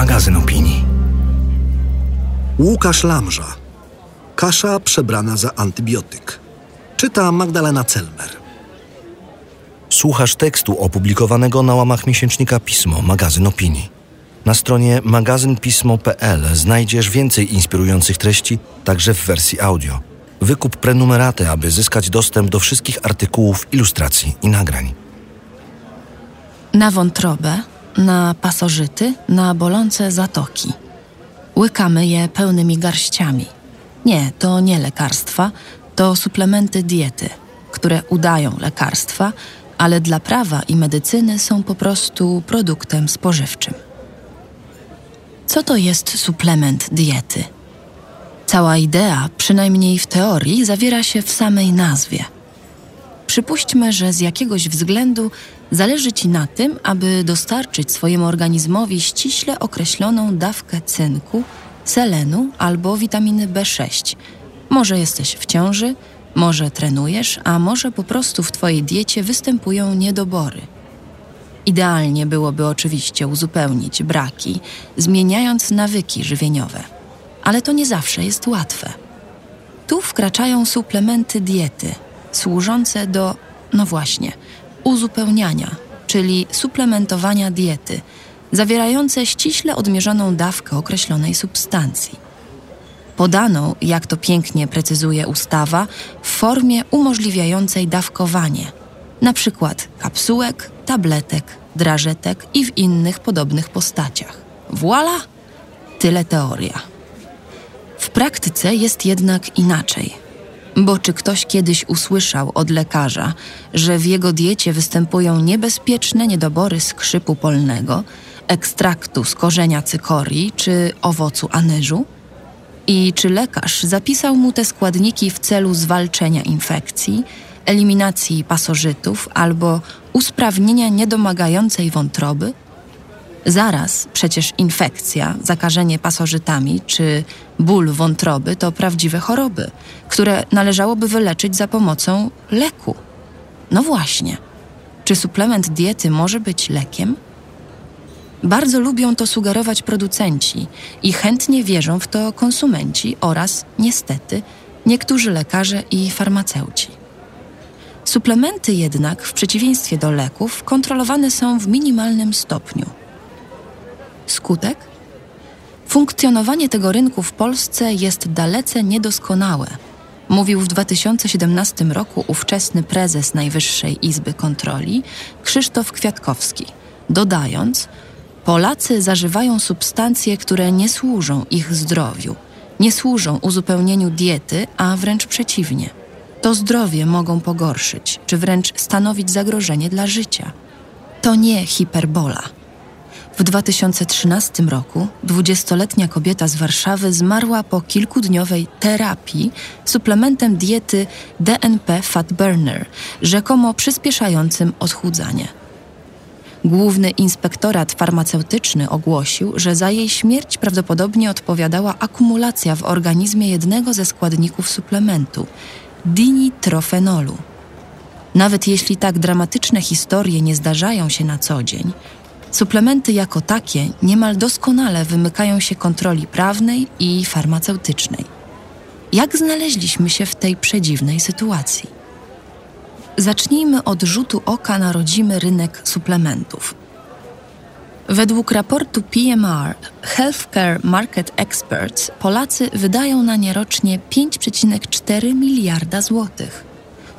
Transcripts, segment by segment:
magazyn opinii. Łukasz Lamża. Kasza przebrana za antybiotyk. Czyta Magdalena Celmer. Słuchasz tekstu opublikowanego na łamach miesięcznika Pismo, magazyn opinii. Na stronie magazynpismo.pl znajdziesz więcej inspirujących treści, także w wersji audio. Wykup prenumeraty, aby zyskać dostęp do wszystkich artykułów, ilustracji i nagrań. Na wątrobę, na pasożyty, na bolące zatoki. Łykamy je pełnymi garściami. Nie, to nie lekarstwa, to suplementy diety, które udają lekarstwa, ale dla prawa i medycyny są po prostu produktem spożywczym. Co to jest suplement diety? Cała idea, przynajmniej w teorii, zawiera się w samej nazwie. Przypuśćmy, że z jakiegoś względu zależy Ci na tym, aby dostarczyć swojemu organizmowi ściśle określoną dawkę cynku, selenu albo witaminy B6. Może jesteś w ciąży, może trenujesz, a może po prostu w Twojej diecie występują niedobory. Idealnie byłoby oczywiście uzupełnić braki, zmieniając nawyki żywieniowe. Ale to nie zawsze jest łatwe. Tu wkraczają suplementy diety, służące do, no właśnie, uzupełniania, czyli suplementowania diety, zawierające ściśle odmierzoną dawkę określonej substancji. Podaną, jak to pięknie precyzuje ustawa, w formie umożliwiającej dawkowanie, na przykład kapsułek, tabletek, drażetek i w innych podobnych postaciach. Voila! Tyle teoria. W praktyce jest jednak inaczej. Bo czy ktoś kiedyś usłyszał od lekarza, że w jego diecie występują niebezpieczne niedobory skrzypu polnego, ekstraktu z korzenia cykorii czy owocu anyżu? I czy lekarz zapisał mu te składniki w celu zwalczenia infekcji, eliminacji pasożytów albo usprawnienia niedomagającej wątroby? Zaraz, przecież infekcja, zakażenie pasożytami czy ból wątroby to prawdziwe choroby, które należałoby wyleczyć za pomocą leku. No właśnie, czy suplement diety może być lekiem? Bardzo lubią to sugerować producenci i chętnie wierzą w to konsumenci oraz, niestety, niektórzy lekarze i farmaceuci. Suplementy jednak, w przeciwieństwie do leków, kontrolowane są w minimalnym stopniu. Skutek? Funkcjonowanie tego rynku w Polsce jest dalece niedoskonałe, mówił w 2017 roku ówczesny prezes Najwyższej Izby Kontroli Krzysztof Kwiatkowski, dodając, Polacy zażywają substancje, które nie służą ich zdrowiu, nie służą uzupełnieniu diety, a wręcz przeciwnie. To zdrowie mogą pogorszyć, czy wręcz stanowić zagrożenie dla życia. To nie hiperbola. W 2013 roku 20-letnia kobieta z Warszawy zmarła po kilkudniowej terapii suplementem diety DNP Fat Burner, rzekomo przyspieszającym odchudzanie. Główny inspektorat farmaceutyczny ogłosił, że za jej śmierć prawdopodobnie odpowiadała akumulacja w organizmie jednego ze składników suplementu dinitrofenolu. Nawet jeśli tak dramatyczne historie nie zdarzają się na co dzień, suplementy jako takie niemal doskonale wymykają się kontroli prawnej i farmaceutycznej. Jak znaleźliśmy się w tej przedziwnej sytuacji? Zacznijmy od rzutu oka na rodzimy rynek suplementów. Według raportu PMR Healthcare Market Experts Polacy wydają na nie rocznie 5,4 miliarda złotych.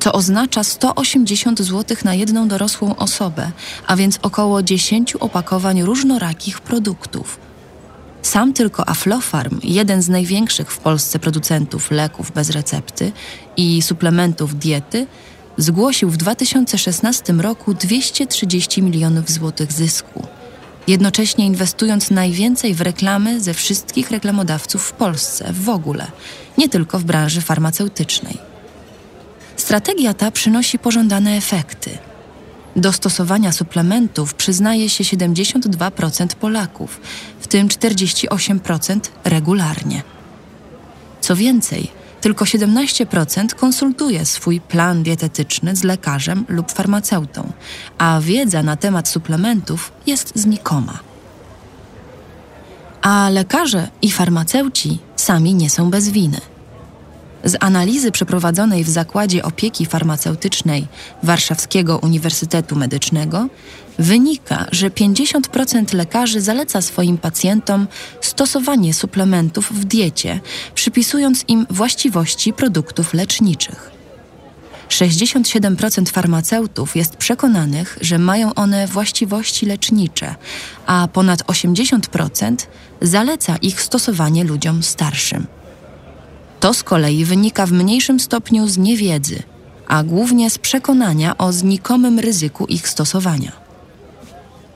To oznacza 180 zł na jedną dorosłą osobę, a więc około 10 opakowań różnorakich produktów. Sam tylko Aflofarm, jeden z największych w Polsce producentów leków bez recepty i suplementów diety, zgłosił w 2016 roku 230 milionów złotych zysku, jednocześnie inwestując najwięcej w reklamy ze wszystkich reklamodawców w Polsce w ogóle, nie tylko w branży farmaceutycznej. Strategia ta przynosi pożądane efekty. Do stosowania suplementów przyznaje się 72% Polaków, w tym 48% regularnie. Co więcej, tylko 17% konsultuje swój plan dietetyczny z lekarzem lub farmaceutą, a wiedza na temat suplementów jest znikoma. A lekarze i farmaceuci sami nie są bez winy. Z analizy przeprowadzonej w Zakładzie Opieki Farmaceutycznej Warszawskiego Uniwersytetu Medycznego wynika, że 50% lekarzy zaleca swoim pacjentom stosowanie suplementów w diecie, przypisując im właściwości produktów leczniczych. 67% farmaceutów jest przekonanych, że mają one właściwości lecznicze, a ponad 80% zaleca ich stosowanie ludziom starszym. To z kolei wynika w mniejszym stopniu z niewiedzy, a głównie z przekonania o znikomym ryzyku ich stosowania.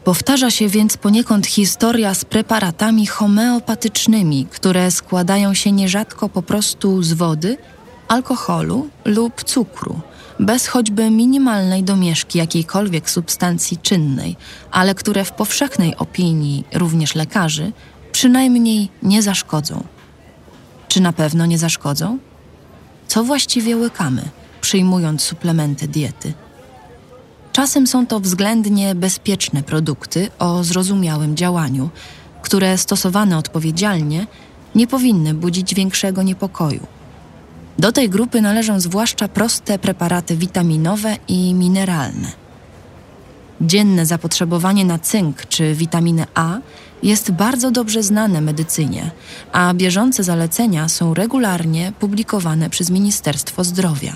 Powtarza się więc poniekąd historia z preparatami homeopatycznymi, które składają się nierzadko po prostu z wody, alkoholu lub cukru, bez choćby minimalnej domieszki jakiejkolwiek substancji czynnej, ale które w powszechnej opinii również lekarzy przynajmniej nie zaszkodzą. Czy na pewno nie zaszkodzą? Co właściwie łykamy, przyjmując suplementy diety? Czasem są to względnie bezpieczne produkty o zrozumiałym działaniu, które stosowane odpowiedzialnie nie powinny budzić większego niepokoju. Do tej grupy należą zwłaszcza proste preparaty witaminowe i mineralne. Dzienne zapotrzebowanie na cynk czy witaminę A jest bardzo dobrze znane medycynie, a bieżące zalecenia są regularnie publikowane przez Ministerstwo Zdrowia.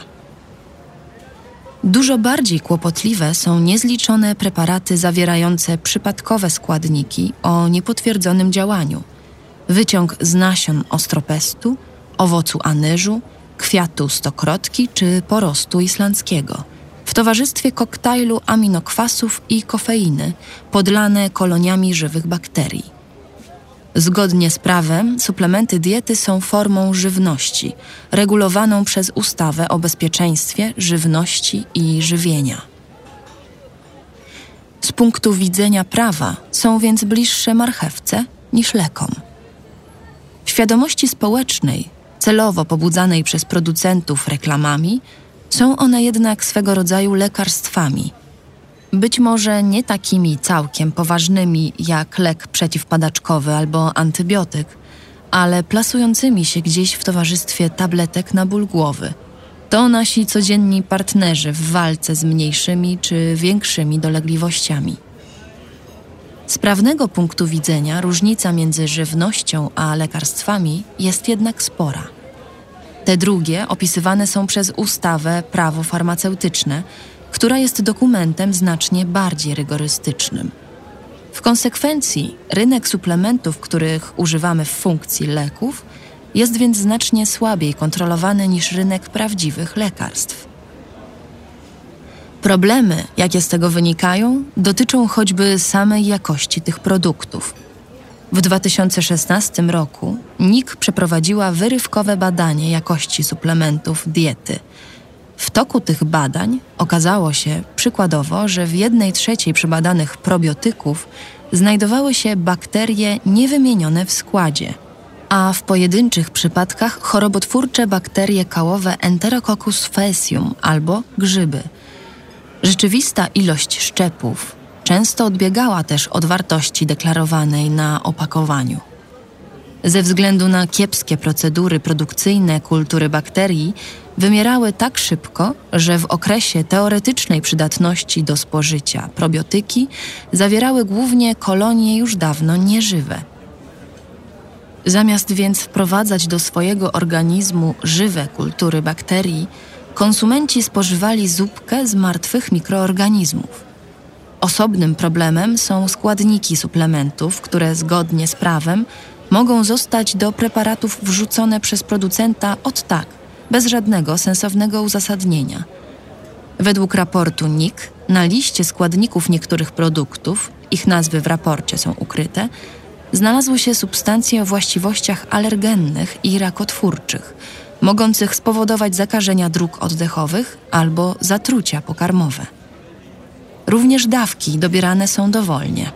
Dużo bardziej kłopotliwe są niezliczone preparaty zawierające przypadkowe składniki o niepotwierdzonym działaniu. Wyciąg z nasion ostropestu, owocu anyżu, kwiatu stokrotki czy porostu islandzkiego. Towarzystwie koktajlu aminokwasów i kofeiny, podlane koloniami żywych bakterii. Zgodnie z prawem, suplementy diety są formą żywności, regulowaną przez ustawę o bezpieczeństwie żywności i żywienia. Z punktu widzenia prawa są więc bliższe marchewce niż lekom. W świadomości społecznej, celowo pobudzanej przez producentów reklamami, są one jednak swego rodzaju lekarstwami – być może nie takimi całkiem poważnymi jak lek przeciwpadaczkowy albo antybiotyk, ale plasującymi się gdzieś w towarzystwie tabletek na ból głowy. To nasi codzienni partnerzy w walce z mniejszymi czy większymi dolegliwościami. Z prawnego punktu widzenia różnica między żywnością a lekarstwami jest jednak spora. Te drugie opisywane są przez ustawę prawo farmaceutyczne, która jest dokumentem znacznie bardziej rygorystycznym. W konsekwencji rynek suplementów, których używamy w funkcji leków, jest więc znacznie słabiej kontrolowany niż rynek prawdziwych lekarstw. Problemy, jakie z tego wynikają, dotyczą choćby samej jakości tych produktów. W 2016 roku NIK przeprowadziła wyrywkowe badanie jakości suplementów diety – w toku tych badań okazało się przykładowo, że w jednej trzeciej przebadanych probiotyków znajdowały się bakterie niewymienione w składzie, a w pojedynczych przypadkach chorobotwórcze bakterie kałowe Enterococcus faecium albo grzyby. Rzeczywista ilość szczepów często odbiegała też od wartości deklarowanej na opakowaniu. Ze względu na kiepskie procedury produkcyjne kultury bakterii, wymierały tak szybko, że w okresie teoretycznej przydatności do spożycia probiotyki zawierały głównie kolonie już dawno nieżywe. Zamiast więc wprowadzać do swojego organizmu żywe kultury bakterii, konsumenci spożywali zupkę z martwych mikroorganizmów. Osobnym problemem są składniki suplementów, które zgodnie z prawem mogą zostać do preparatów wrzucone przez producenta od tak, bez żadnego sensownego uzasadnienia. Według raportu NIK na liście składników niektórych produktów, ich nazwy w raporcie są ukryte, znalazły się substancje o właściwościach alergennych i rakotwórczych, mogących spowodować zakażenia dróg oddechowych albo zatrucia pokarmowe. Również dawki dobierane są dowolnie.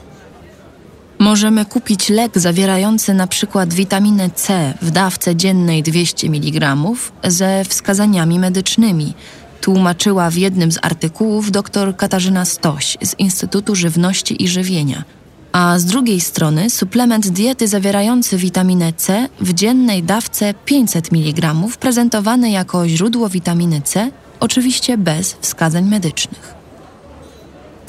Możemy kupić lek zawierający na przykład witaminę C w dawce dziennej 200 mg ze wskazaniami medycznymi, tłumaczyła w jednym z artykułów dr Katarzyna Stoś z Instytutu Żywności i Żywienia. a z drugiej strony suplement diety zawierający witaminę C w dziennej dawce 500 mg prezentowany jako źródło witaminy C, oczywiście bez wskazań medycznych.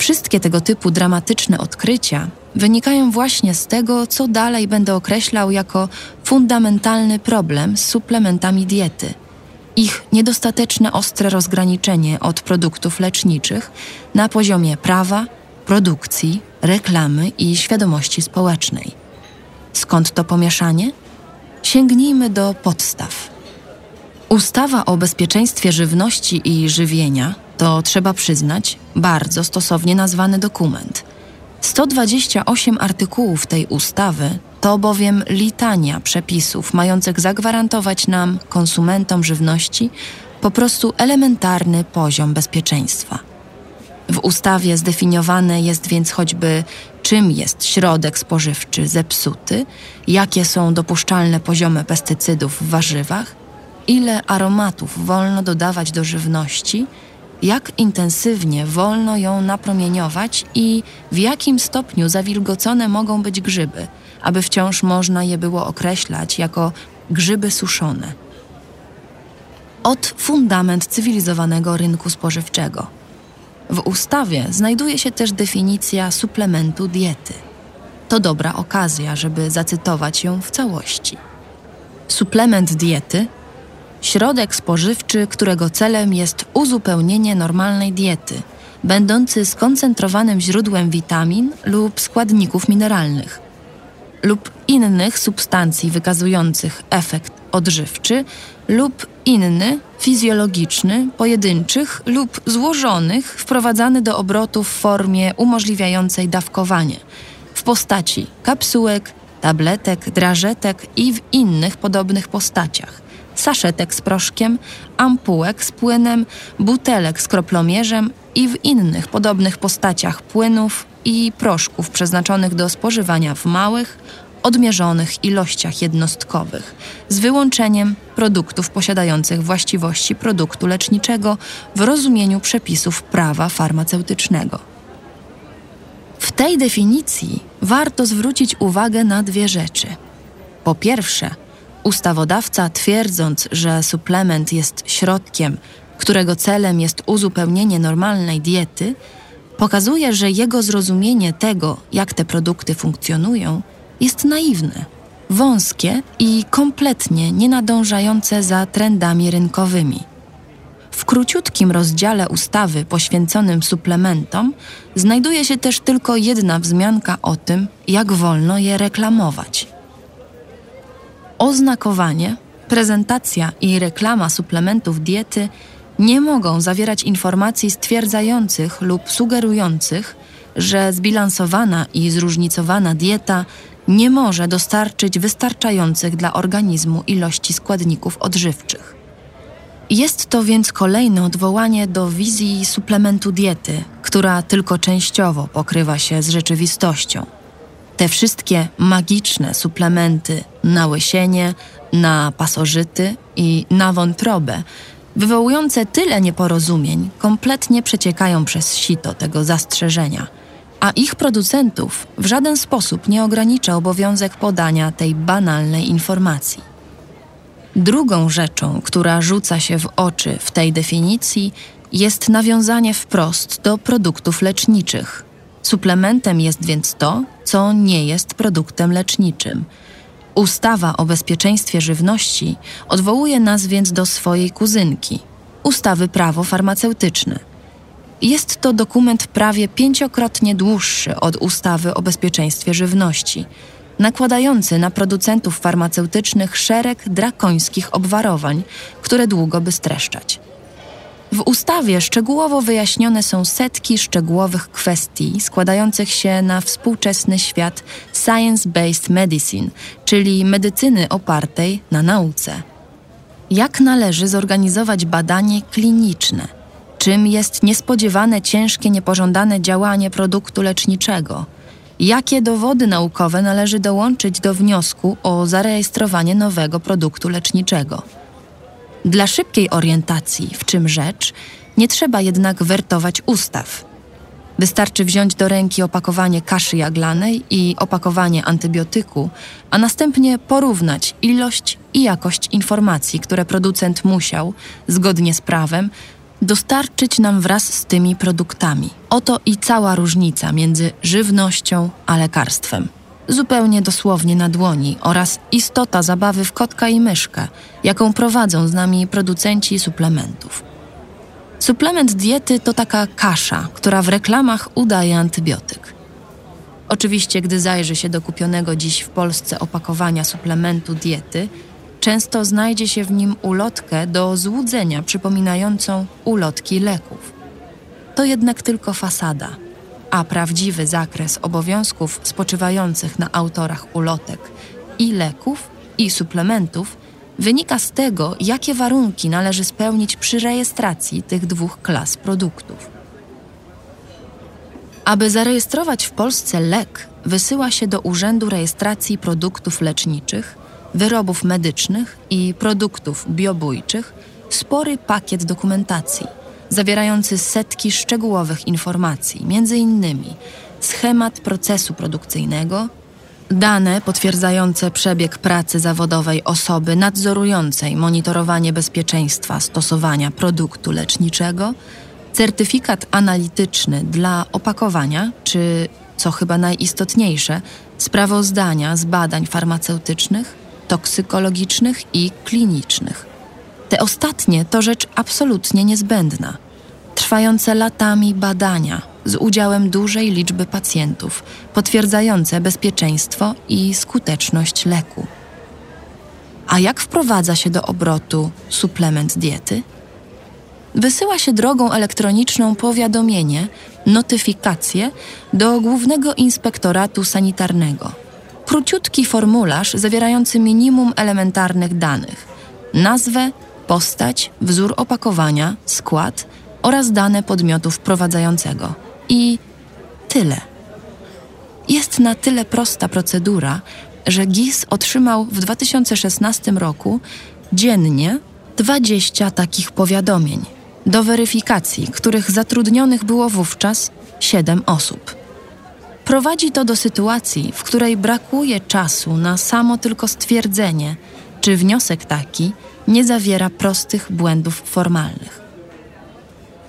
Wszystkie tego typu dramatyczne odkrycia wynikają właśnie z tego, co dalej będę określał jako fundamentalny problem z suplementami diety. Ich niedostateczne ostre rozgraniczenie od produktów leczniczych na poziomie prawa, produkcji, reklamy i świadomości społecznej. Skąd to pomieszanie? Sięgnijmy do podstaw. Ustawa o bezpieczeństwie żywności i żywienia to trzeba przyznać bardzo stosownie nazwany dokument. 128 artykułów tej ustawy to bowiem litania przepisów mających zagwarantować nam, konsumentom żywności, po prostu elementarny poziom bezpieczeństwa. W ustawie zdefiniowane jest więc choćby, czym jest środek spożywczy zepsuty, jakie są dopuszczalne poziomy pestycydów w warzywach, ile aromatów wolno dodawać do żywności, jak intensywnie wolno ją napromieniować i w jakim stopniu zawilgocone mogą być grzyby, aby wciąż można je było określać jako grzyby suszone. Od fundament cywilizowanego rynku spożywczego. W ustawie znajduje się też definicja suplementu diety. To dobra okazja, żeby zacytować ją w całości. Suplement diety środek spożywczy, którego celem jest uzupełnienie normalnej diety, będący skoncentrowanym źródłem witamin lub składników mineralnych lub innych substancji wykazujących efekt odżywczy lub inny, fizjologiczny, pojedynczych lub złożonych, wprowadzany do obrotu w formie umożliwiającej dawkowanie w postaci kapsułek, tabletek, drażetek i w innych podobnych postaciach saszetek z proszkiem, ampułek z płynem, butelek z kroplomierzem i w innych podobnych postaciach płynów i proszków przeznaczonych do spożywania w małych, odmierzonych ilościach jednostkowych, z wyłączeniem produktów posiadających właściwości produktu leczniczego w rozumieniu przepisów prawa farmaceutycznego. W tej definicji warto zwrócić uwagę na dwie rzeczy. Po pierwsze, Ustawodawca, twierdząc, że suplement jest środkiem, którego celem jest uzupełnienie normalnej diety, pokazuje, że jego zrozumienie tego, jak te produkty funkcjonują, jest naiwne, wąskie i kompletnie nie nadążające za trendami rynkowymi. W króciutkim rozdziale ustawy poświęconym suplementom znajduje się też tylko jedna wzmianka o tym, jak wolno je reklamować. Oznakowanie, prezentacja i reklama suplementów diety nie mogą zawierać informacji stwierdzających lub sugerujących, że zbilansowana i zróżnicowana dieta nie może dostarczyć wystarczających dla organizmu ilości składników odżywczych. Jest to więc kolejne odwołanie do wizji suplementu diety, która tylko częściowo pokrywa się z rzeczywistością. Te wszystkie magiczne suplementy na łysienie, na pasożyty i na wątrobę, wywołujące tyle nieporozumień, kompletnie przeciekają przez sito tego zastrzeżenia, a ich producentów w żaden sposób nie ogranicza obowiązek podania tej banalnej informacji. Drugą rzeczą, która rzuca się w oczy w tej definicji, jest nawiązanie wprost do produktów leczniczych, Suplementem jest więc to, co nie jest produktem leczniczym. Ustawa o bezpieczeństwie żywności odwołuje nas więc do swojej kuzynki ustawy prawo farmaceutyczne. Jest to dokument prawie pięciokrotnie dłuższy od ustawy o bezpieczeństwie żywności, nakładający na producentów farmaceutycznych szereg drakońskich obwarowań, które długo by streszczać. W ustawie szczegółowo wyjaśnione są setki szczegółowych kwestii składających się na współczesny świat science-based medicine, czyli medycyny opartej na nauce. Jak należy zorganizować badanie kliniczne? Czym jest niespodziewane, ciężkie, niepożądane działanie produktu leczniczego? Jakie dowody naukowe należy dołączyć do wniosku o zarejestrowanie nowego produktu leczniczego? Dla szybkiej orientacji, w czym rzecz, nie trzeba jednak wertować ustaw. Wystarczy wziąć do ręki opakowanie kaszy jaglanej i opakowanie antybiotyku, a następnie porównać ilość i jakość informacji, które producent musiał, zgodnie z prawem, dostarczyć nam wraz z tymi produktami. Oto i cała różnica między żywnością a lekarstwem. Zupełnie dosłownie na dłoni oraz istota zabawy w kotka i myszkę, jaką prowadzą z nami producenci suplementów. Suplement diety to taka kasza, która w reklamach udaje antybiotyk. Oczywiście, gdy zajrzy się do kupionego dziś w Polsce opakowania suplementu diety, często znajdzie się w nim ulotkę do złudzenia przypominającą ulotki leków. To jednak tylko fasada, a prawdziwy zakres obowiązków spoczywających na autorach ulotek i leków i suplementów wynika z tego, jakie warunki należy spełnić przy rejestracji tych dwóch klas produktów. Aby zarejestrować w Polsce lek, wysyła się do Urzędu Rejestracji Produktów Leczniczych, Wyrobów Medycznych i Produktów Biobójczych spory pakiet dokumentacji zawierający setki szczegółowych informacji, m.in. schemat procesu produkcyjnego, Dane potwierdzające przebieg pracy zawodowej osoby nadzorującej monitorowanie bezpieczeństwa stosowania produktu leczniczego, certyfikat analityczny dla opakowania, czy, co chyba najistotniejsze, sprawozdania z badań farmaceutycznych, toksykologicznych i klinicznych. Te ostatnie to rzecz absolutnie niezbędna. Trwające latami badania z udziałem dużej liczby pacjentów, potwierdzające bezpieczeństwo i skuteczność leku. A jak wprowadza się do obrotu suplement diety? Wysyła się drogą elektroniczną powiadomienie, notyfikację do Głównego Inspektoratu Sanitarnego. Króciutki formularz zawierający minimum elementarnych danych: nazwę, postać, wzór opakowania, skład oraz dane podmiotu wprowadzającego. I tyle. Jest na tyle prosta procedura, że GIS otrzymał w 2016 roku dziennie 20 takich powiadomień, do weryfikacji których zatrudnionych było wówczas 7 osób. Prowadzi to do sytuacji, w której brakuje czasu na samo tylko stwierdzenie, czy wniosek taki nie zawiera prostych błędów formalnych.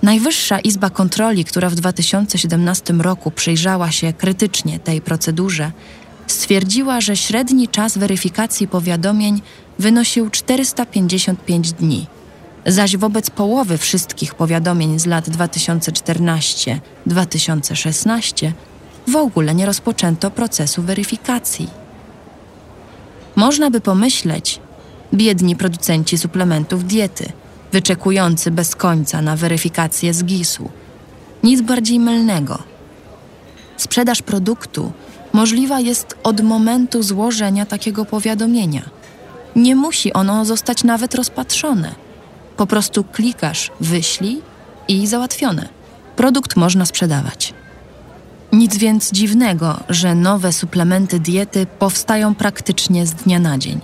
Najwyższa Izba Kontroli, która w 2017 roku przyjrzała się krytycznie tej procedurze, stwierdziła, że średni czas weryfikacji powiadomień wynosił 455 dni, zaś wobec połowy wszystkich powiadomień z lat 2014-2016 w ogóle nie rozpoczęto procesu weryfikacji. Można by pomyśleć, biedni producenci suplementów diety – wyczekujący bez końca na weryfikację z GIS-u. Nic bardziej mylnego. Sprzedaż produktu możliwa jest od momentu złożenia takiego powiadomienia. Nie musi ono zostać nawet rozpatrzone. Po prostu klikasz wyślij i załatwione. Produkt można sprzedawać. Nic więc dziwnego, że nowe suplementy diety powstają praktycznie z dnia na dzień.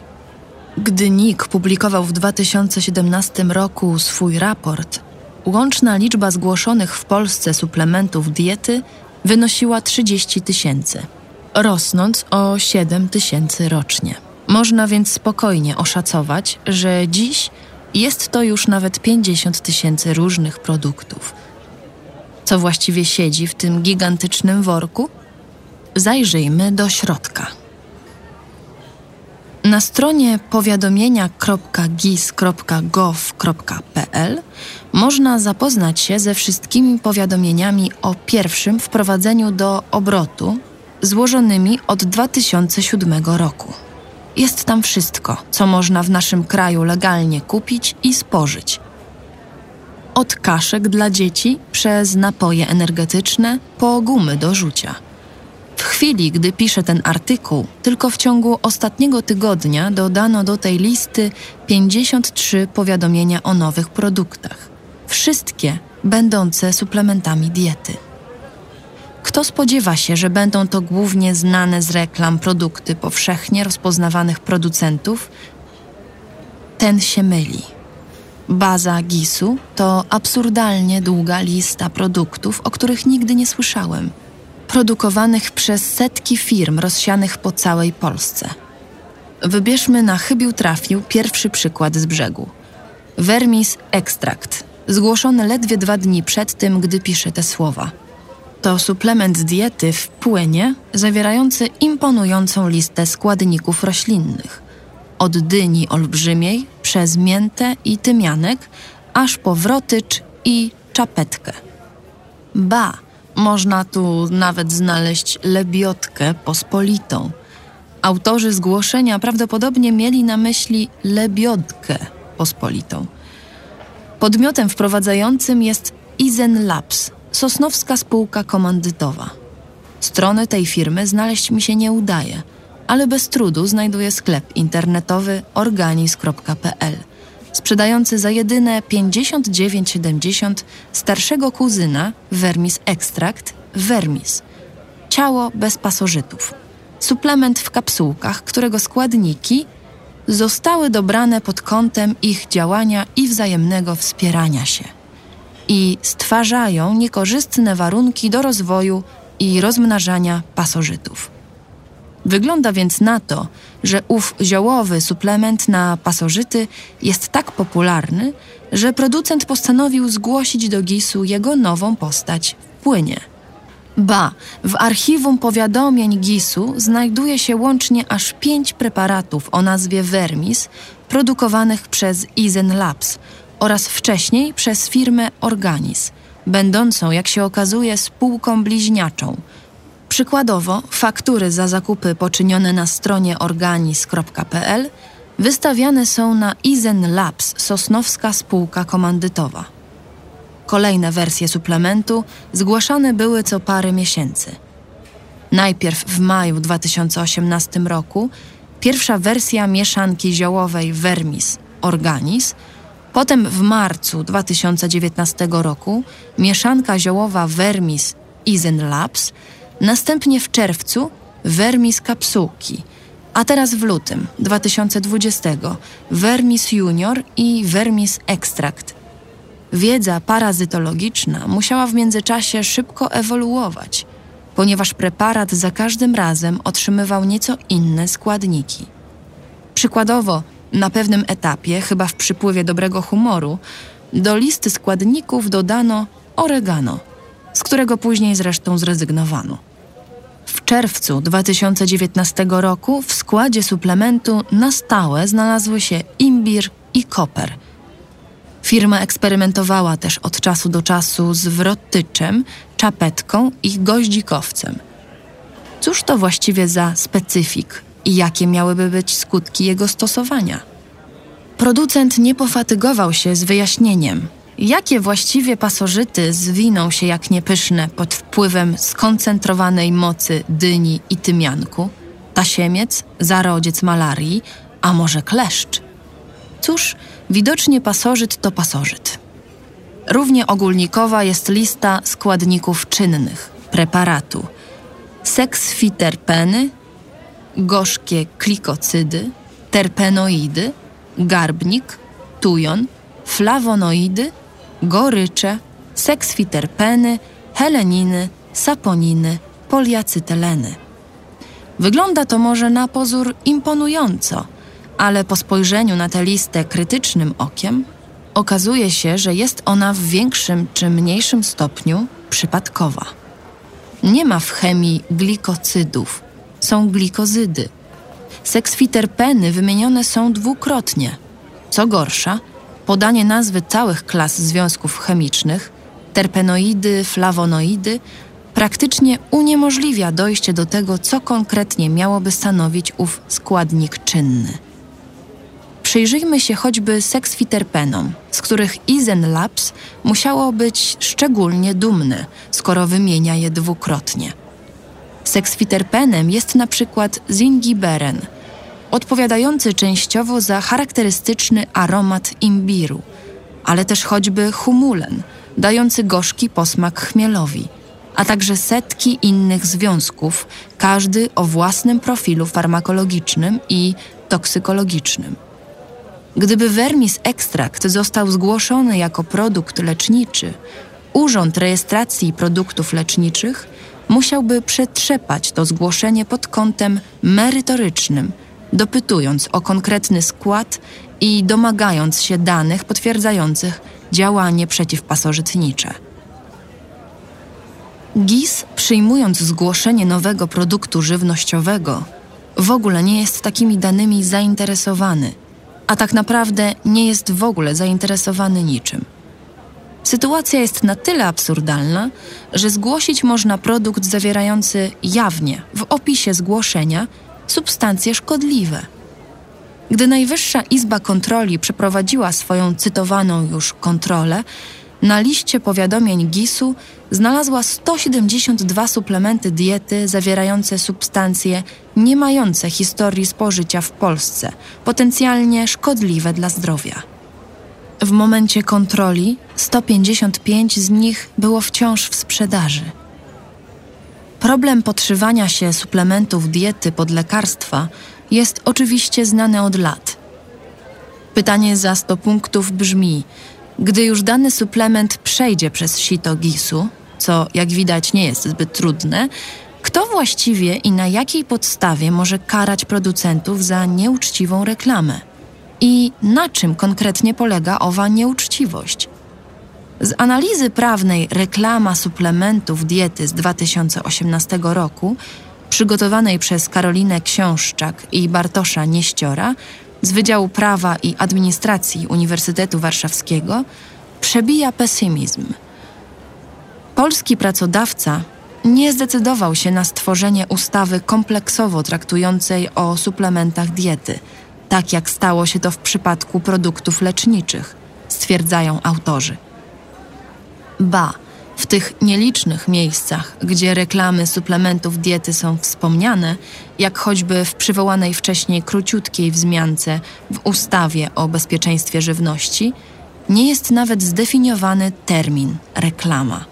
Gdy NIK publikował w 2017 roku swój raport, łączna liczba zgłoszonych w Polsce suplementów diety wynosiła 30 tysięcy, rosnąc o 7 tysięcy rocznie. Można więc spokojnie oszacować, że dziś jest to już nawet 50 tysięcy różnych produktów. Co właściwie siedzi w tym gigantycznym worku? Zajrzyjmy do środka. Na stronie powiadomienia.gis.gov.pl można zapoznać się ze wszystkimi powiadomieniami o pierwszym wprowadzeniu do obrotu złożonymi od 2007 roku. Jest tam wszystko, co można w naszym kraju legalnie kupić i spożyć. Od kaszek dla dzieci przez napoje energetyczne po gumy do rzucia – chwili, gdy piszę ten artykuł, tylko w ciągu ostatniego tygodnia dodano do tej listy 53 powiadomienia o nowych produktach. Wszystkie będące suplementami diety. Kto spodziewa się, że będą to głównie znane z reklam produkty powszechnie rozpoznawanych producentów, ten się myli. Baza GIS-u to absurdalnie długa lista produktów, o których nigdy nie słyszałem, produkowanych przez setki firm rozsianych po całej Polsce. Wybierzmy na chybił trafił pierwszy przykład z brzegu. Vermis Extract, zgłoszony ledwie dwa dni przed tym, gdy piszę te słowa. To suplement diety w płynie zawierający imponującą listę składników roślinnych. Od dyni olbrzymiej, przez miętę i tymianek, aż po wrotycz i czapetkę. Ba, można tu nawet znaleźć lebiotkę pospolitą. Autorzy zgłoszenia prawdopodobnie mieli na myśli lebiotkę pospolitą. Podmiotem wprowadzającym jest Izen Labs, sosnowska spółka komandytowa. Strony tej firmy znaleźć mi się nie udaje, ale bez trudu znajduję sklep internetowy organis.pl, sprzedający za jedyne 59,70 starszego kuzyna Vermis Extract Vermis. Ciało bez pasożytów. Suplement w kapsułkach, którego składniki zostały dobrane pod kątem ich działania i wzajemnego wspierania się i stwarzają niekorzystne warunki do rozwoju i rozmnażania pasożytów. Wygląda więc na to, że ów ziołowy suplement na pasożyty jest tak popularny, że producent postanowił zgłosić do GIS-u jego nową postać w płynie. Ba, w archiwum powiadomień GIS-u znajduje się łącznie aż pięć preparatów o nazwie Vermis, produkowanych przez Izen Labs oraz wcześniej przez firmę Organis, będącą, jak się okazuje, spółką bliźniaczą. Przykładowo, faktury za zakupy poczynione na stronie organis.pl wystawiane są na Izen Labs, sosnowska spółka komandytowa. Kolejne wersje suplementu zgłaszane były co parę miesięcy. Najpierw w maju 2018 roku pierwsza wersja mieszanki ziołowej Vermis Organis, potem w marcu 2019 roku mieszanka ziołowa Vermis Izen Labs, następnie w czerwcu Vermis kapsułki, a teraz w lutym 2020 Vermis Junior i Vermis Extract – Wiedza parazytologiczna musiała w międzyczasie szybko ewoluować, ponieważ preparat za każdym razem otrzymywał nieco inne składniki. Przykładowo, na pewnym etapie, chyba w przypływie dobrego humoru, do listy składników dodano oregano, z którego później zresztą zrezygnowano. W czerwcu 2019 roku w składzie suplementu na stałe znalazły się imbir i koper – Firma eksperymentowała też od czasu do czasu z wrotyczem, czapetką i goździkowcem. Cóż to właściwie za specyfik i jakie miałyby być skutki jego stosowania? Producent nie pofatygował się z wyjaśnieniem, jakie właściwie pasożyty zwiną się jak niepyszne pod wpływem skoncentrowanej mocy dyni i tymianku, tasiemiec, zarodziec malarii, a może kleszcz. Cóż, Widocznie pasożyt to pasożyt. Równie ogólnikowa jest lista składników czynnych preparatu. Seksfiterpeny, gorzkie klikocydy, terpenoidy, garbnik, tujon, flawonoidy, gorycze, seksfiterpeny, heleniny, saponiny, poliacyteleny. Wygląda to może na pozór imponująco – ale po spojrzeniu na tę listę krytycznym okiem okazuje się, że jest ona w większym czy mniejszym stopniu przypadkowa. Nie ma w chemii glikocydów, są glikozydy. Seksfiterpeny wymienione są dwukrotnie. Co gorsza, podanie nazwy całych klas związków chemicznych, terpenoidy, flawonoidy, praktycznie uniemożliwia dojście do tego, co konkretnie miałoby stanowić ów składnik czynny. Przyjrzyjmy się choćby seksfiterpenom, z których Izen Labs musiało być szczególnie dumny, skoro wymienia je dwukrotnie. Seksfiterpenem jest na przykład zingiberen, odpowiadający częściowo za charakterystyczny aromat imbiru, ale też choćby humulen, dający gorzki posmak chmielowi, a także setki innych związków, każdy o własnym profilu farmakologicznym i toksykologicznym. Gdyby Vermis Extract został zgłoszony jako produkt leczniczy, Urząd Rejestracji Produktów Leczniczych musiałby przetrzepać to zgłoszenie pod kątem merytorycznym, dopytując o konkretny skład i domagając się danych potwierdzających działanie przeciwpasożytnicze. GIS, przyjmując zgłoszenie nowego produktu żywnościowego, w ogóle nie jest takimi danymi zainteresowany, a tak naprawdę nie jest w ogóle zainteresowany niczym. Sytuacja jest na tyle absurdalna, że zgłosić można produkt zawierający jawnie w opisie zgłoszenia substancje szkodliwe. Gdy Najwyższa Izba Kontroli przeprowadziła swoją cytowaną już kontrolę, na liście powiadomień GIS-u znalazła 172 suplementy diety zawierające substancje nie mające historii spożycia w Polsce, potencjalnie szkodliwe dla zdrowia. W momencie kontroli 155 z nich było wciąż w sprzedaży. Problem podszywania się suplementów diety pod lekarstwa jest oczywiście znany od lat. Pytanie za 100 punktów brzmi: gdy już dany suplement przejdzie przez sito GIS-u, co jak widać nie jest zbyt trudne, kto właściwie i na jakiej podstawie może karać producentów za nieuczciwą reklamę? I na czym konkretnie polega owa nieuczciwość? Z analizy prawnej Reklama suplementów diety z 2018 roku, przygotowanej przez Karolinę Książczak i Bartosza Nieściora z Wydziału Prawa i Administracji Uniwersytetu Warszawskiego, przebija pesymizm. Polski pracodawca nie zdecydował się na stworzenie ustawy kompleksowo traktującej o suplementach diety, tak jak stało się to w przypadku produktów leczniczych, stwierdzają autorzy. Ba, w tych nielicznych miejscach, gdzie reklamy suplementów diety są wspomniane, jak choćby w przywołanej wcześniej króciutkiej wzmiance w ustawie o bezpieczeństwie żywności, nie jest nawet zdefiniowany termin reklama.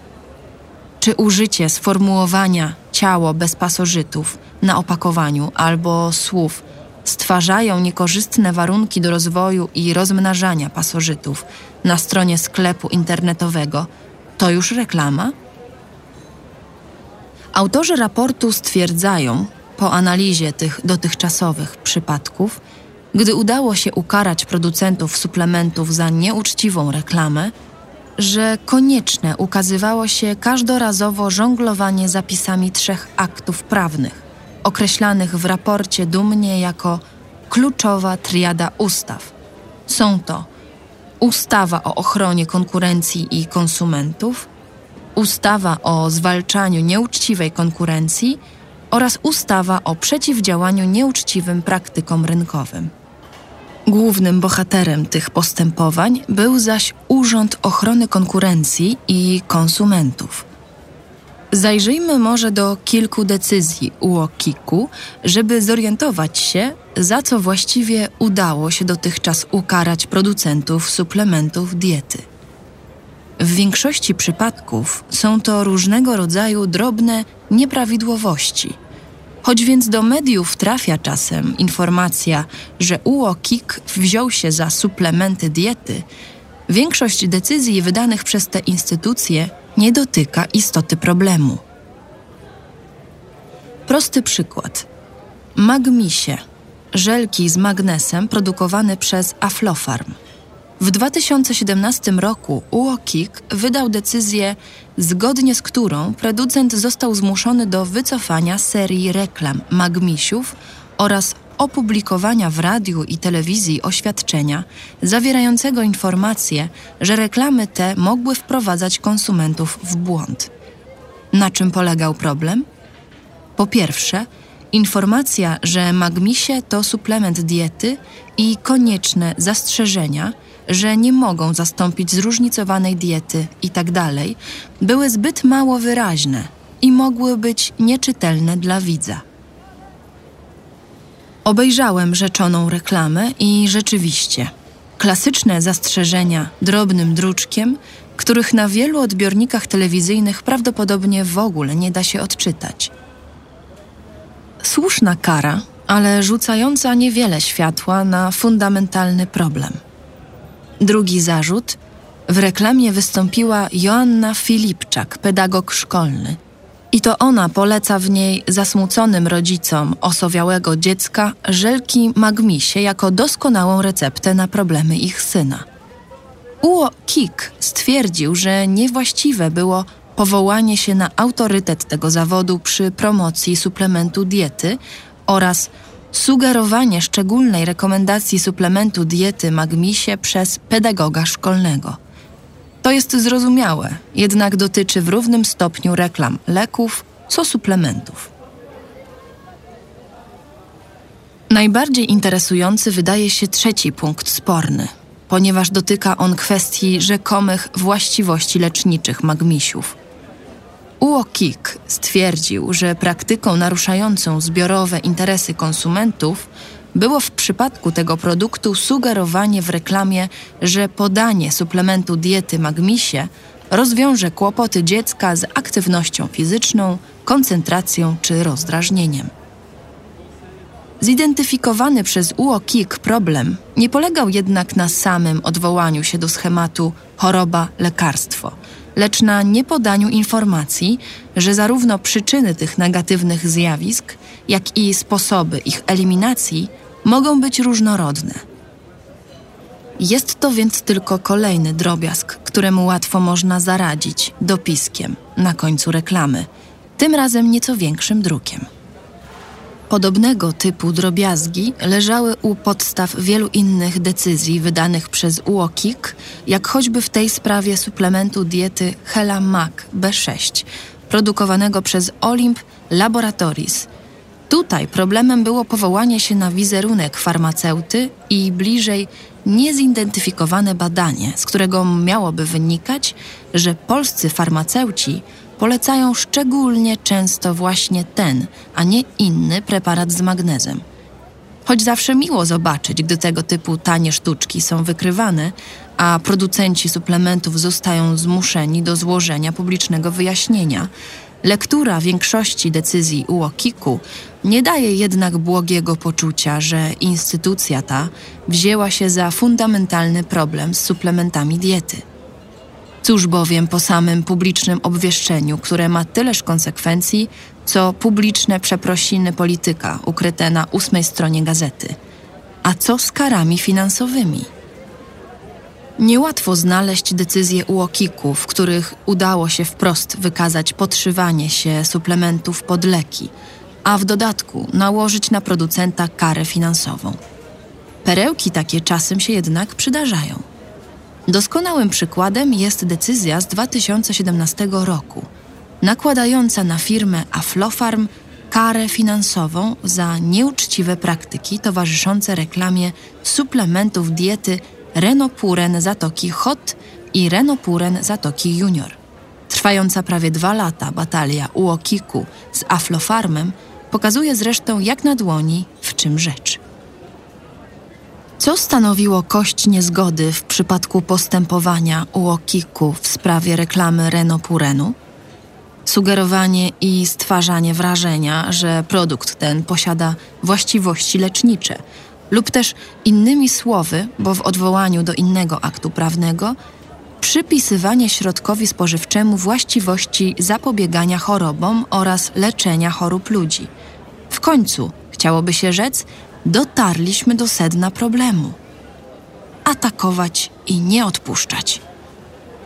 Czy użycie sformułowania ciało bez pasożytów na opakowaniu albo słów stwarzają niekorzystne warunki do rozwoju i rozmnażania pasożytów na stronie sklepu internetowego, to już reklama? Autorzy raportu stwierdzają, po analizie tych dotychczasowych przypadków, gdy udało się ukarać producentów suplementów za nieuczciwą reklamę, że konieczne ukazywało się każdorazowo żonglowanie zapisami trzech aktów prawnych, określanych w raporcie dumnie jako kluczowa triada ustaw. Są to ustawa o ochronie konkurencji i konsumentów, ustawa o zwalczaniu nieuczciwej konkurencji oraz ustawa o przeciwdziałaniu nieuczciwym praktykom rynkowym. Głównym bohaterem tych postępowań był zaś Urząd Ochrony Konkurencji i Konsumentów. Zajrzyjmy może do kilku decyzji UOKiK-u, żeby zorientować się, za co właściwie udało się dotychczas ukarać producentów suplementów diety. W większości przypadków są to różnego rodzaju drobne nieprawidłowości. Choć więc do mediów trafia czasem informacja, że UOKiK wziął się za suplementy diety, większość decyzji wydanych przez te instytucje nie dotyka istoty problemu. Prosty przykład. Magmisie, żelki z magnesem produkowane przez Aflofarm. W 2017 roku UOKiK wydał decyzję, zgodnie z którą producent został zmuszony do wycofania serii reklam magmisiów oraz opublikowania w radiu i telewizji oświadczenia zawierającego informację, że reklamy te mogły wprowadzać konsumentów w błąd. Na czym polegał problem? Po pierwsze, informacja, że magmisie to suplement diety i konieczne zastrzeżenia, że nie mogą zastąpić zróżnicowanej diety itd., tak były zbyt mało wyraźne i mogły być nieczytelne dla widza. Obejrzałem rzeczoną reklamę i rzeczywiście klasyczne zastrzeżenia drobnym druczkiem, których na wielu odbiornikach telewizyjnych prawdopodobnie w ogóle nie da się odczytać. Słuszna kara, ale rzucająca niewiele światła na fundamentalny problem. Drugi zarzut w reklamie wystąpiła Joanna Filipczak, pedagog szkolny. I to ona poleca w niej zasmuconym rodzicom osowiałego dziecka żelki magmisie jako doskonałą receptę na problemy ich syna. Uo Kik stwierdził, że niewłaściwe było powołanie się na autorytet tego zawodu przy promocji suplementu diety oraz sugerowanie szczególnej rekomendacji suplementu diety magmisie przez pedagoga szkolnego. To jest zrozumiałe, jednak dotyczy w równym stopniu reklam leków co suplementów. Najbardziej interesujący wydaje się trzeci punkt sporny, ponieważ dotyka on kwestii rzekomych właściwości leczniczych magmisiów. UOKiK stwierdził, że praktyką naruszającą zbiorowe interesy konsumentów było w przypadku tego produktu sugerowanie w reklamie, że podanie suplementu diety magmisie rozwiąże kłopoty dziecka z aktywnością fizyczną, koncentracją czy rozdrażnieniem. Zidentyfikowany przez UOKiK problem nie polegał jednak na samym odwołaniu się do schematu choroba-lekarstwo, lecz na niepodaniu informacji, że zarówno przyczyny tych negatywnych zjawisk, jak i sposoby ich eliminacji mogą być różnorodne. Jest to więc tylko kolejny drobiazg, któremu łatwo można zaradzić dopiskiem na końcu reklamy, tym razem nieco większym drukiem. Podobnego typu drobiazgi leżały u podstaw wielu innych decyzji wydanych przez UOKiK, jak choćby w tej sprawie suplementu diety Hela Mac B6, produkowanego przez Olymp Laboratories. Tutaj problemem było powołanie się na wizerunek farmaceuty i bliżej niezidentyfikowane badanie, z którego miałoby wynikać, że polscy farmaceuci polecają szczególnie często właśnie ten, a nie inny preparat z magnezem. Choć zawsze miło zobaczyć, gdy tego typu tanie sztuczki są wykrywane, a producenci suplementów zostają zmuszeni do złożenia publicznego wyjaśnienia, lektura większości decyzji UOKiK-u nie daje jednak błogiego poczucia, że instytucja ta wzięła się za fundamentalny problem z suplementami diety. Cóż bowiem po samym publicznym obwieszczeniu, które ma tyleż konsekwencji, co publiczne przeprosiny polityka ukryte na ósmej stronie gazety. A co z karami finansowymi? Niełatwo znaleźć decyzje UOKiK-u, w których udało się wprost wykazać podszywanie się suplementów pod leki, a w dodatku nałożyć na producenta karę finansową. Perełki takie czasem się jednak przydarzają. Doskonałym przykładem jest decyzja z 2017 roku, nakładająca na firmę Aflofarm karę finansową za nieuczciwe praktyki towarzyszące reklamie suplementów diety Renopuren Zatoki Hot i Renopuren Zatoki Junior. Trwająca prawie dwa lata batalia UOKiK-u z Aflofarmem pokazuje zresztą jak na dłoni, w czym rzecz. Co stanowiło kość niezgody w przypadku postępowania UOKiK-u w sprawie reklamy Renault Purenu? Sugerowanie i stwarzanie wrażenia, że produkt ten posiada właściwości lecznicze, lub też innymi słowy, bo w odwołaniu do innego aktu prawnego, przypisywanie środkowi spożywczemu właściwości zapobiegania chorobom oraz leczenia chorób ludzi. W końcu, chciałoby się rzec, dotarliśmy do sedna problemu. Atakować i nie odpuszczać.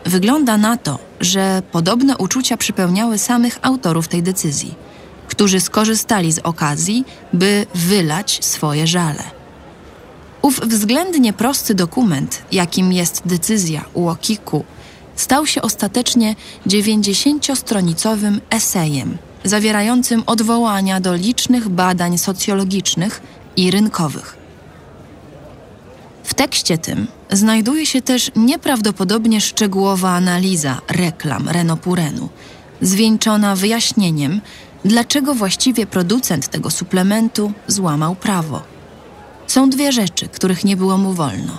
Wygląda na to, że podobne uczucia przypełniały samych autorów tej decyzji, którzy skorzystali z okazji, by wylać swoje żale. Ów względnie prosty dokument, jakim jest decyzja UOKiK-u, stał się ostatecznie 90-stronicowym esejem zawierającym odwołania do licznych badań socjologicznych i rynkowych. W tekście tym znajduje się też nieprawdopodobnie szczegółowa analiza reklam Renopurenu, zwieńczona wyjaśnieniem, dlaczego właściwie producent tego suplementu złamał prawo. Są dwie rzeczy, których nie było mu wolno.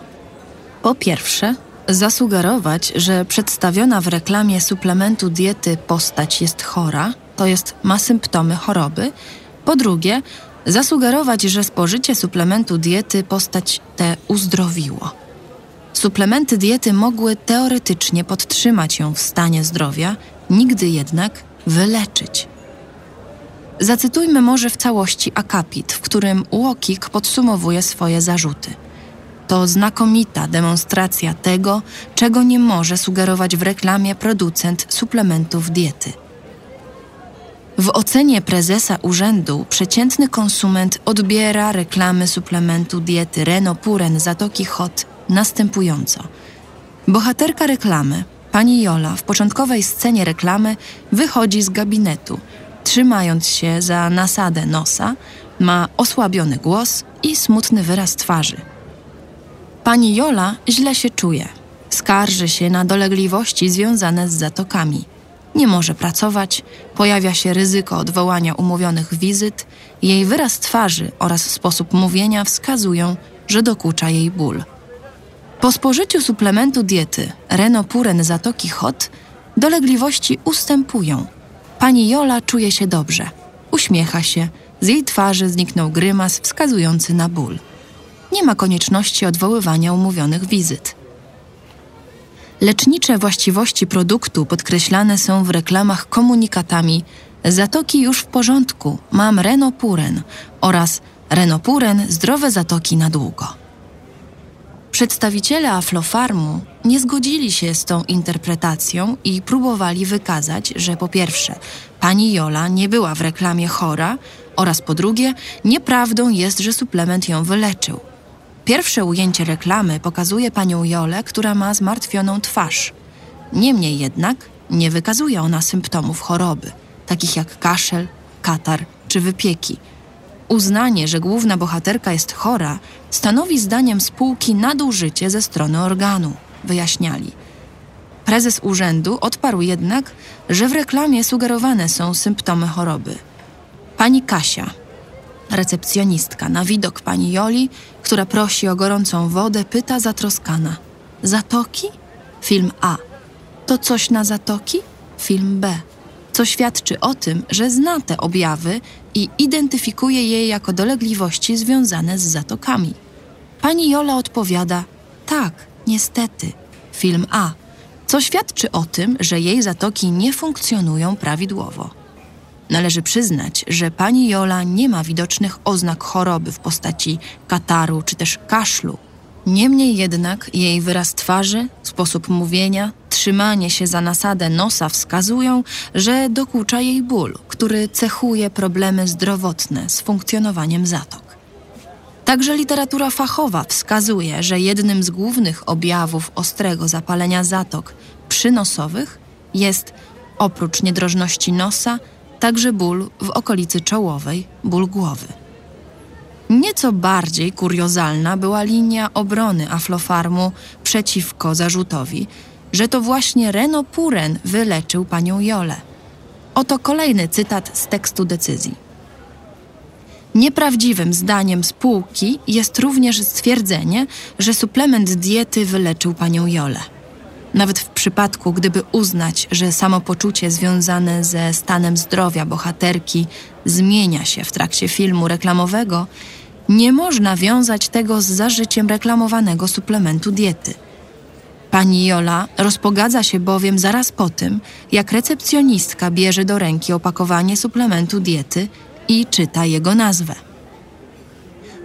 Po pierwsze, zasugerować, że przedstawiona w reklamie suplementu diety postać jest chora, to jest ma symptomy choroby. Po drugie, zasugerować, że spożycie suplementu diety postać tę uzdrowiło. Suplementy diety mogły teoretycznie podtrzymać ją w stanie zdrowia, nigdy jednak wyleczyć. Zacytujmy może w całości akapit, w którym Łokik podsumowuje swoje zarzuty. To znakomita demonstracja tego, czego nie może sugerować w reklamie producent suplementów diety. W ocenie prezesa urzędu przeciętny konsument odbiera reklamy suplementu diety Renopuren Zatoki Hot następująco. Bohaterka reklamy, pani Jola, w początkowej scenie reklamy wychodzi z gabinetu, trzymając się za nasadę nosa, ma osłabiony głos i smutny wyraz twarzy. Pani Jola źle się czuje. Skarży się na dolegliwości związane z zatokami. Nie może pracować, pojawia się ryzyko odwołania umówionych wizyt, jej wyraz twarzy oraz sposób mówienia wskazują, że dokucza jej ból. Po spożyciu suplementu diety Renopuren Zatoki Hot dolegliwości ustępują. Pani Jola czuje się dobrze. Uśmiecha się, z jej twarzy zniknął grymas wskazujący na ból. Nie ma konieczności odwoływania umówionych wizyt. Lecznicze właściwości produktu podkreślane są w reklamach komunikatami Zatoki już w porządku, mam Renopuren oraz Renopuren zdrowe zatoki na długo. Przedstawiciele Aflofarmu nie zgodzili się z tą interpretacją i próbowali wykazać, że po pierwsze, pani Jola nie była w reklamie chora oraz po drugie, nieprawdą jest, że suplement ją wyleczył. Pierwsze ujęcie reklamy pokazuje panią Jolę, która ma zmartwioną twarz. Niemniej jednak nie wykazuje ona symptomów choroby, takich jak kaszel, katar czy wypieki. Uznanie, że główna bohaterka jest chora, stanowi zdaniem spółki nadużycie ze strony organu, wyjaśniali. Prezes urzędu odparł jednak, że w reklamie sugerowane są symptomy choroby. Pani Kasia, recepcjonistka, na widok pani Joli, która prosi o gorącą wodę, pyta zatroskana: Zatoki? Film A. To coś na zatoki? Film B. Co świadczy o tym, że zna te objawy i identyfikuje je jako dolegliwości związane z zatokami. Pani Jola odpowiada: Tak, niestety. Film A. Co świadczy o tym, że jej zatoki nie funkcjonują prawidłowo. Należy przyznać, że pani Jola nie ma widocznych oznak choroby w postaci kataru czy też kaszlu. Niemniej jednak jej wyraz twarzy, sposób mówienia, trzymanie się za nasadę nosa wskazują, że dokucza jej ból, który cechuje problemy zdrowotne z funkcjonowaniem zatok. Także literatura fachowa wskazuje, że jednym z głównych objawów ostrego zapalenia zatok przynosowych jest, oprócz niedrożności nosa, także ból w okolicy czołowej, ból głowy. Nieco bardziej kuriozalna była linia obrony Aflofarmu przeciwko zarzutowi, że to właśnie Reno Puren wyleczył panią Jolę. Oto kolejny cytat z tekstu decyzji. Nieprawdziwym zdaniem spółki jest również stwierdzenie, że suplement diety wyleczył panią Jolę. Nawet w przypadku, gdyby uznać, że samopoczucie związane ze stanem zdrowia bohaterki zmienia się w trakcie filmu reklamowego, nie można wiązać tego z zażyciem reklamowanego suplementu diety. Pani Jola rozpogadza się bowiem zaraz po tym, jak recepcjonistka bierze do ręki opakowanie suplementu diety i czyta jego nazwę.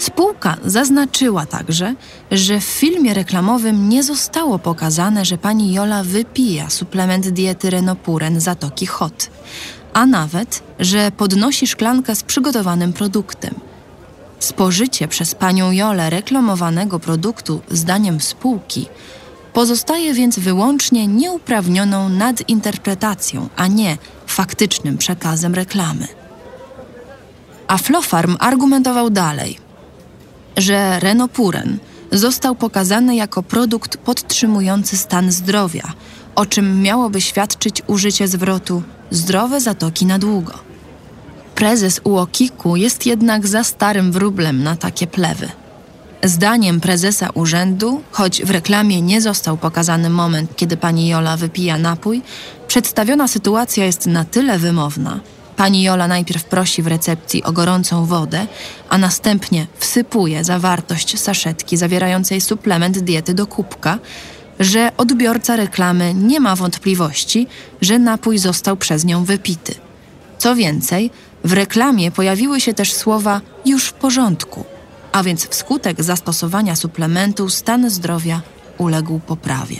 Spółka zaznaczyła także, że w filmie reklamowym nie zostało pokazane, że pani Jola wypija suplement diety Renopuren Zatoki Hot, a nawet, że podnosi szklankę z przygotowanym produktem. Spożycie przez panią Jolę reklamowanego produktu, zdaniem spółki, pozostaje więc wyłącznie nieuprawnioną nadinterpretacją, a nie faktycznym przekazem reklamy. A Flofarm argumentował dalej – że Renopuren został pokazany jako produkt podtrzymujący stan zdrowia, o czym miałoby świadczyć użycie zwrotu zdrowe zatoki na długo. Prezes UOKiK-u jest jednak za starym wróblem na takie plewy. Zdaniem prezesa urzędu, choć w reklamie nie został pokazany moment, kiedy pani Jola wypija napój, przedstawiona sytuacja jest na tyle wymowna, Pani Jola najpierw prosi w recepcji o gorącą wodę, a następnie wsypuje zawartość saszetki zawierającej suplement diety do kubka, że odbiorca reklamy nie ma wątpliwości, że napój został przez nią wypity. Co więcej, w reklamie pojawiły się też słowa już w porządku, a więc wskutek zastosowania suplementu stan zdrowia uległ poprawie.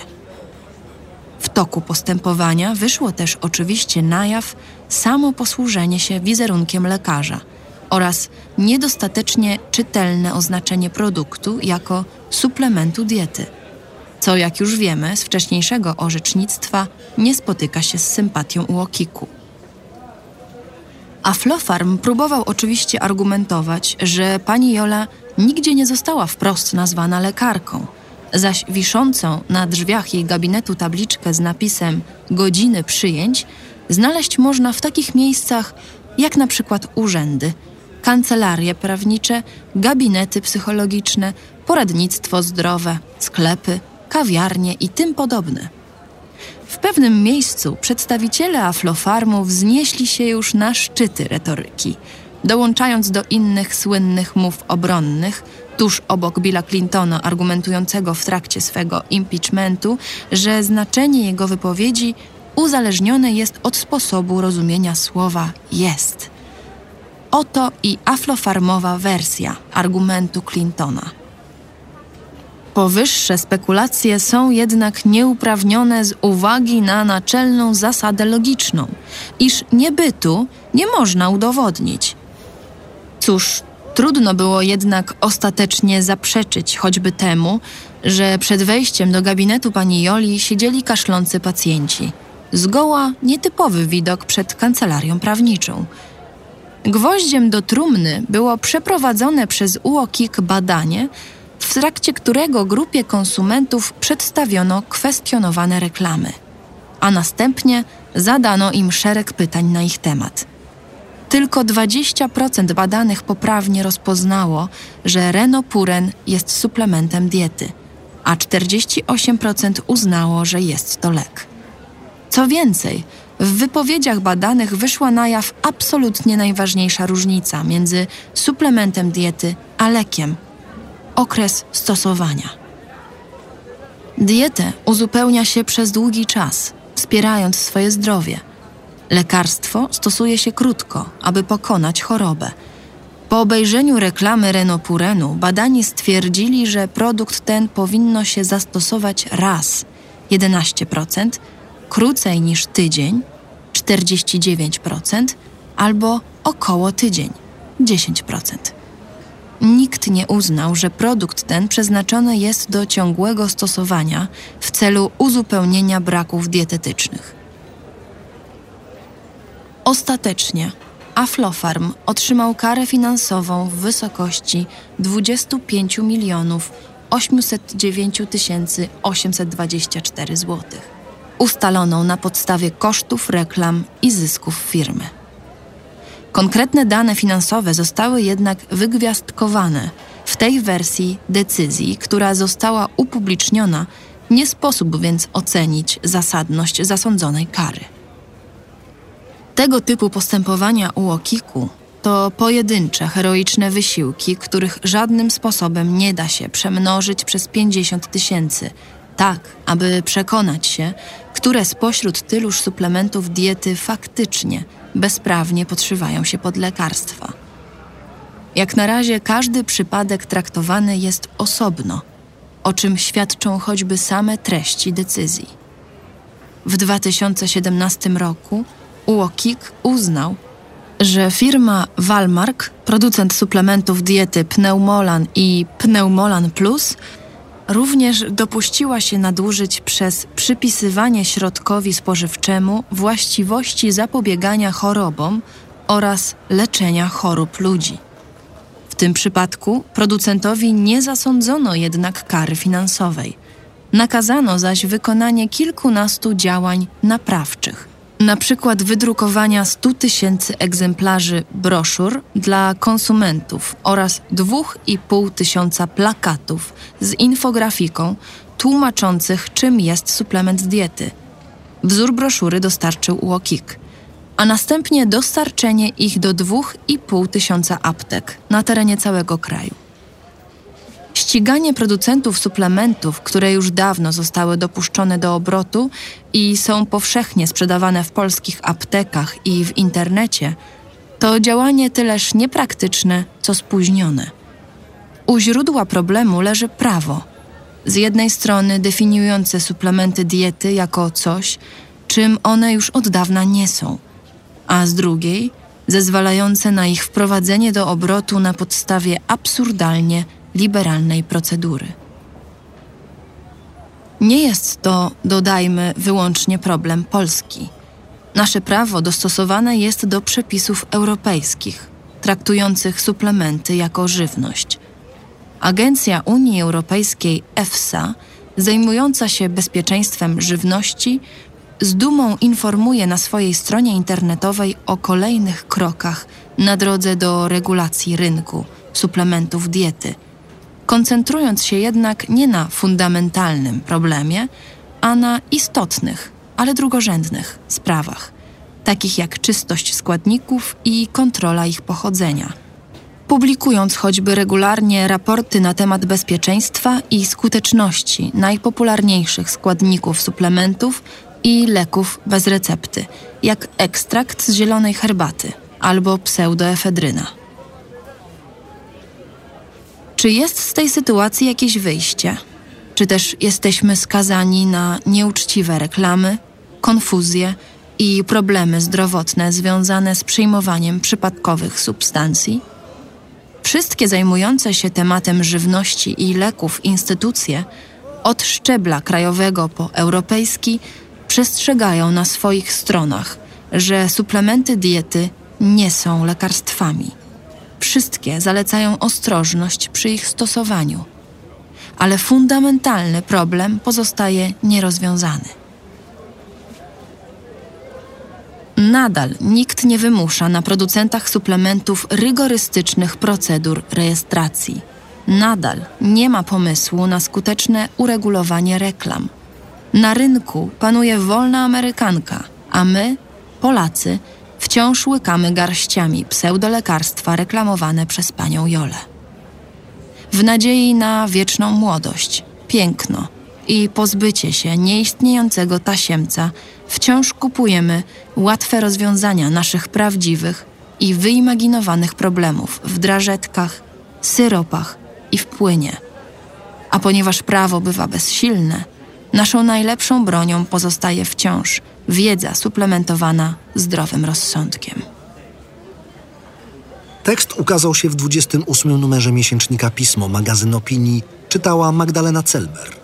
W toku postępowania wyszło też oczywiście na jaw samo posłużenie się wizerunkiem lekarza oraz niedostatecznie czytelne oznaczenie produktu jako suplementu diety, co jak już wiemy z wcześniejszego orzecznictwa nie spotyka się z sympatią u Okiku. Aflofarm próbował oczywiście argumentować, że pani Jola nigdzie nie została wprost nazwana lekarką, zaś wiszącą na drzwiach jej gabinetu tabliczkę z napisem godziny przyjęć znaleźć można w takich miejscach jak na przykład urzędy, kancelarie prawnicze, gabinety psychologiczne, poradnictwo zdrowe, sklepy, kawiarnie i tym podobne. W pewnym miejscu przedstawiciele Aflofarmu wznieśli się już na szczyty retoryki, dołączając do innych słynnych mów obronnych, tuż obok Billa Clintona, argumentującego w trakcie swego impeachmentu, że znaczenie jego wypowiedzi uzależnione jest od sposobu rozumienia słowa jest. Oto i aflofarmowa wersja argumentu Clintona. Powyższe spekulacje są jednak nieuprawnione z uwagi na naczelną zasadę logiczną, iż niebytu nie można udowodnić. Cóż, trudno było jednak ostatecznie zaprzeczyć choćby temu, że przed wejściem do gabinetu pani Joli siedzieli kaszlący pacjenci. Zgoła nietypowy widok przed kancelarią prawniczą. Gwoździem do trumny było przeprowadzone przez UOKiK badanie, w trakcie którego grupie konsumentów przedstawiono kwestionowane reklamy, a następnie zadano im szereg pytań na ich temat. Tylko 20% badanych poprawnie rozpoznało, że renopuren jest suplementem diety, a 48% uznało, że jest to lek. Co więcej, w wypowiedziach badanych wyszła na jaw absolutnie najważniejsza różnica między suplementem diety a lekiem okres stosowania. Dietę uzupełnia się przez długi czas, wspierając swoje zdrowie. Lekarstwo stosuje się krótko, aby pokonać chorobę. Po obejrzeniu reklamy Renopurenu badani stwierdzili, że produkt ten powinno się zastosować raz 11%, krócej niż tydzień 49% albo około tydzień 10% nikt nie uznał, że produkt ten przeznaczony jest do ciągłego stosowania w celu uzupełnienia braków dietetycznych. Ostatecznie Aflofarm otrzymał karę finansową w wysokości 25 milionów 809 824 zł, ustaloną na podstawie kosztów reklam i zysków firmy. Konkretne dane finansowe zostały jednak wygwiazdkowane. W tej wersji decyzji, która została upubliczniona, nie sposób więc ocenić zasadność zasądzonej kary. Tego typu postępowania u Okiku to pojedyncze, heroiczne wysiłki, których żadnym sposobem nie da się przemnożyć przez 50 tysięcy, tak aby przekonać się, które spośród tyluż suplementów diety faktycznie – bezprawnie podszywają się pod lekarstwa. Jak na razie każdy przypadek traktowany jest osobno, o czym świadczą choćby same treści decyzji. W 2017 roku UOKiK uznał, że firma Walmark, producent suplementów diety Pneumolan i Pneumolan Plus, Również dopuściła się nadużyć przez przypisywanie środkowi spożywczemu właściwości zapobiegania chorobom oraz leczenia chorób ludzi. W tym przypadku producentowi nie zasądzono jednak kary finansowej. Nakazano zaś wykonanie kilkunastu działań naprawczych na przykład wydrukowania 100 tysięcy egzemplarzy broszur dla konsumentów oraz 2,5 tysiąca plakatów z infografiką tłumaczących, czym jest suplement diety. Wzór broszury dostarczył UOKiK. a następnie dostarczenie ich do 2,5 tysiąca aptek na terenie całego kraju. Ściganie producentów suplementów, które już dawno zostały dopuszczone do obrotu i są powszechnie sprzedawane w polskich aptekach i w internecie, to działanie tyleż niepraktyczne, co spóźnione. U źródła problemu leży prawo. Z jednej strony definiujące suplementy diety jako coś, czym one już od dawna nie są, a z drugiej zezwalające na ich wprowadzenie do obrotu na podstawie absurdalnie liberalnej procedury. Nie jest to, dodajmy, wyłącznie problem Polski. Nasze prawo dostosowane jest do przepisów europejskich, traktujących suplementy jako żywność. Agencja Unii Europejskiej EFSA, zajmująca się bezpieczeństwem żywności, z dumą informuje na swojej stronie internetowej o kolejnych krokach na drodze do regulacji rynku suplementów diety, koncentrując się jednak nie na fundamentalnym problemie, a na istotnych, ale drugorzędnych sprawach, takich jak czystość składników i kontrola ich pochodzenia. Publikując choćby regularnie raporty na temat bezpieczeństwa i skuteczności najpopularniejszych składników suplementów i leków bez recepty, jak ekstrakt z zielonej herbaty albo pseudoefedryna. Czy jest z tej sytuacji jakieś wyjście? Czy też jesteśmy skazani na nieuczciwe reklamy, konfuzję i problemy zdrowotne związane z przyjmowaniem przypadkowych substancji? Wszystkie zajmujące się tematem żywności i leków instytucje, od szczebla krajowego po europejski, przestrzegają na swoich stronach, że suplementy diety nie są lekarstwami. Wszystkie zalecają ostrożność przy ich stosowaniu, ale fundamentalny problem pozostaje nierozwiązany. Nadal nikt nie wymusza na producentach suplementów rygorystycznych procedur rejestracji. Nadal nie ma pomysłu na skuteczne uregulowanie reklam. Na rynku panuje wolna Amerykanka, a my, Polacy, wciąż łykamy garściami pseudolekarstwa reklamowane przez panią Jolę. W nadziei na wieczną młodość, piękno i pozbycie się nieistniejącego tasiemca, wciąż kupujemy łatwe rozwiązania naszych prawdziwych i wyimaginowanych problemów w drażetkach, syropach i w płynie. A ponieważ prawo bywa bezsilne, naszą najlepszą bronią pozostaje wciąż wiedza suplementowana zdrowym rozsądkiem. Tekst ukazał się w 28 numerze miesięcznika Pismo, magazyn opinii, czytała Magdalena Celber.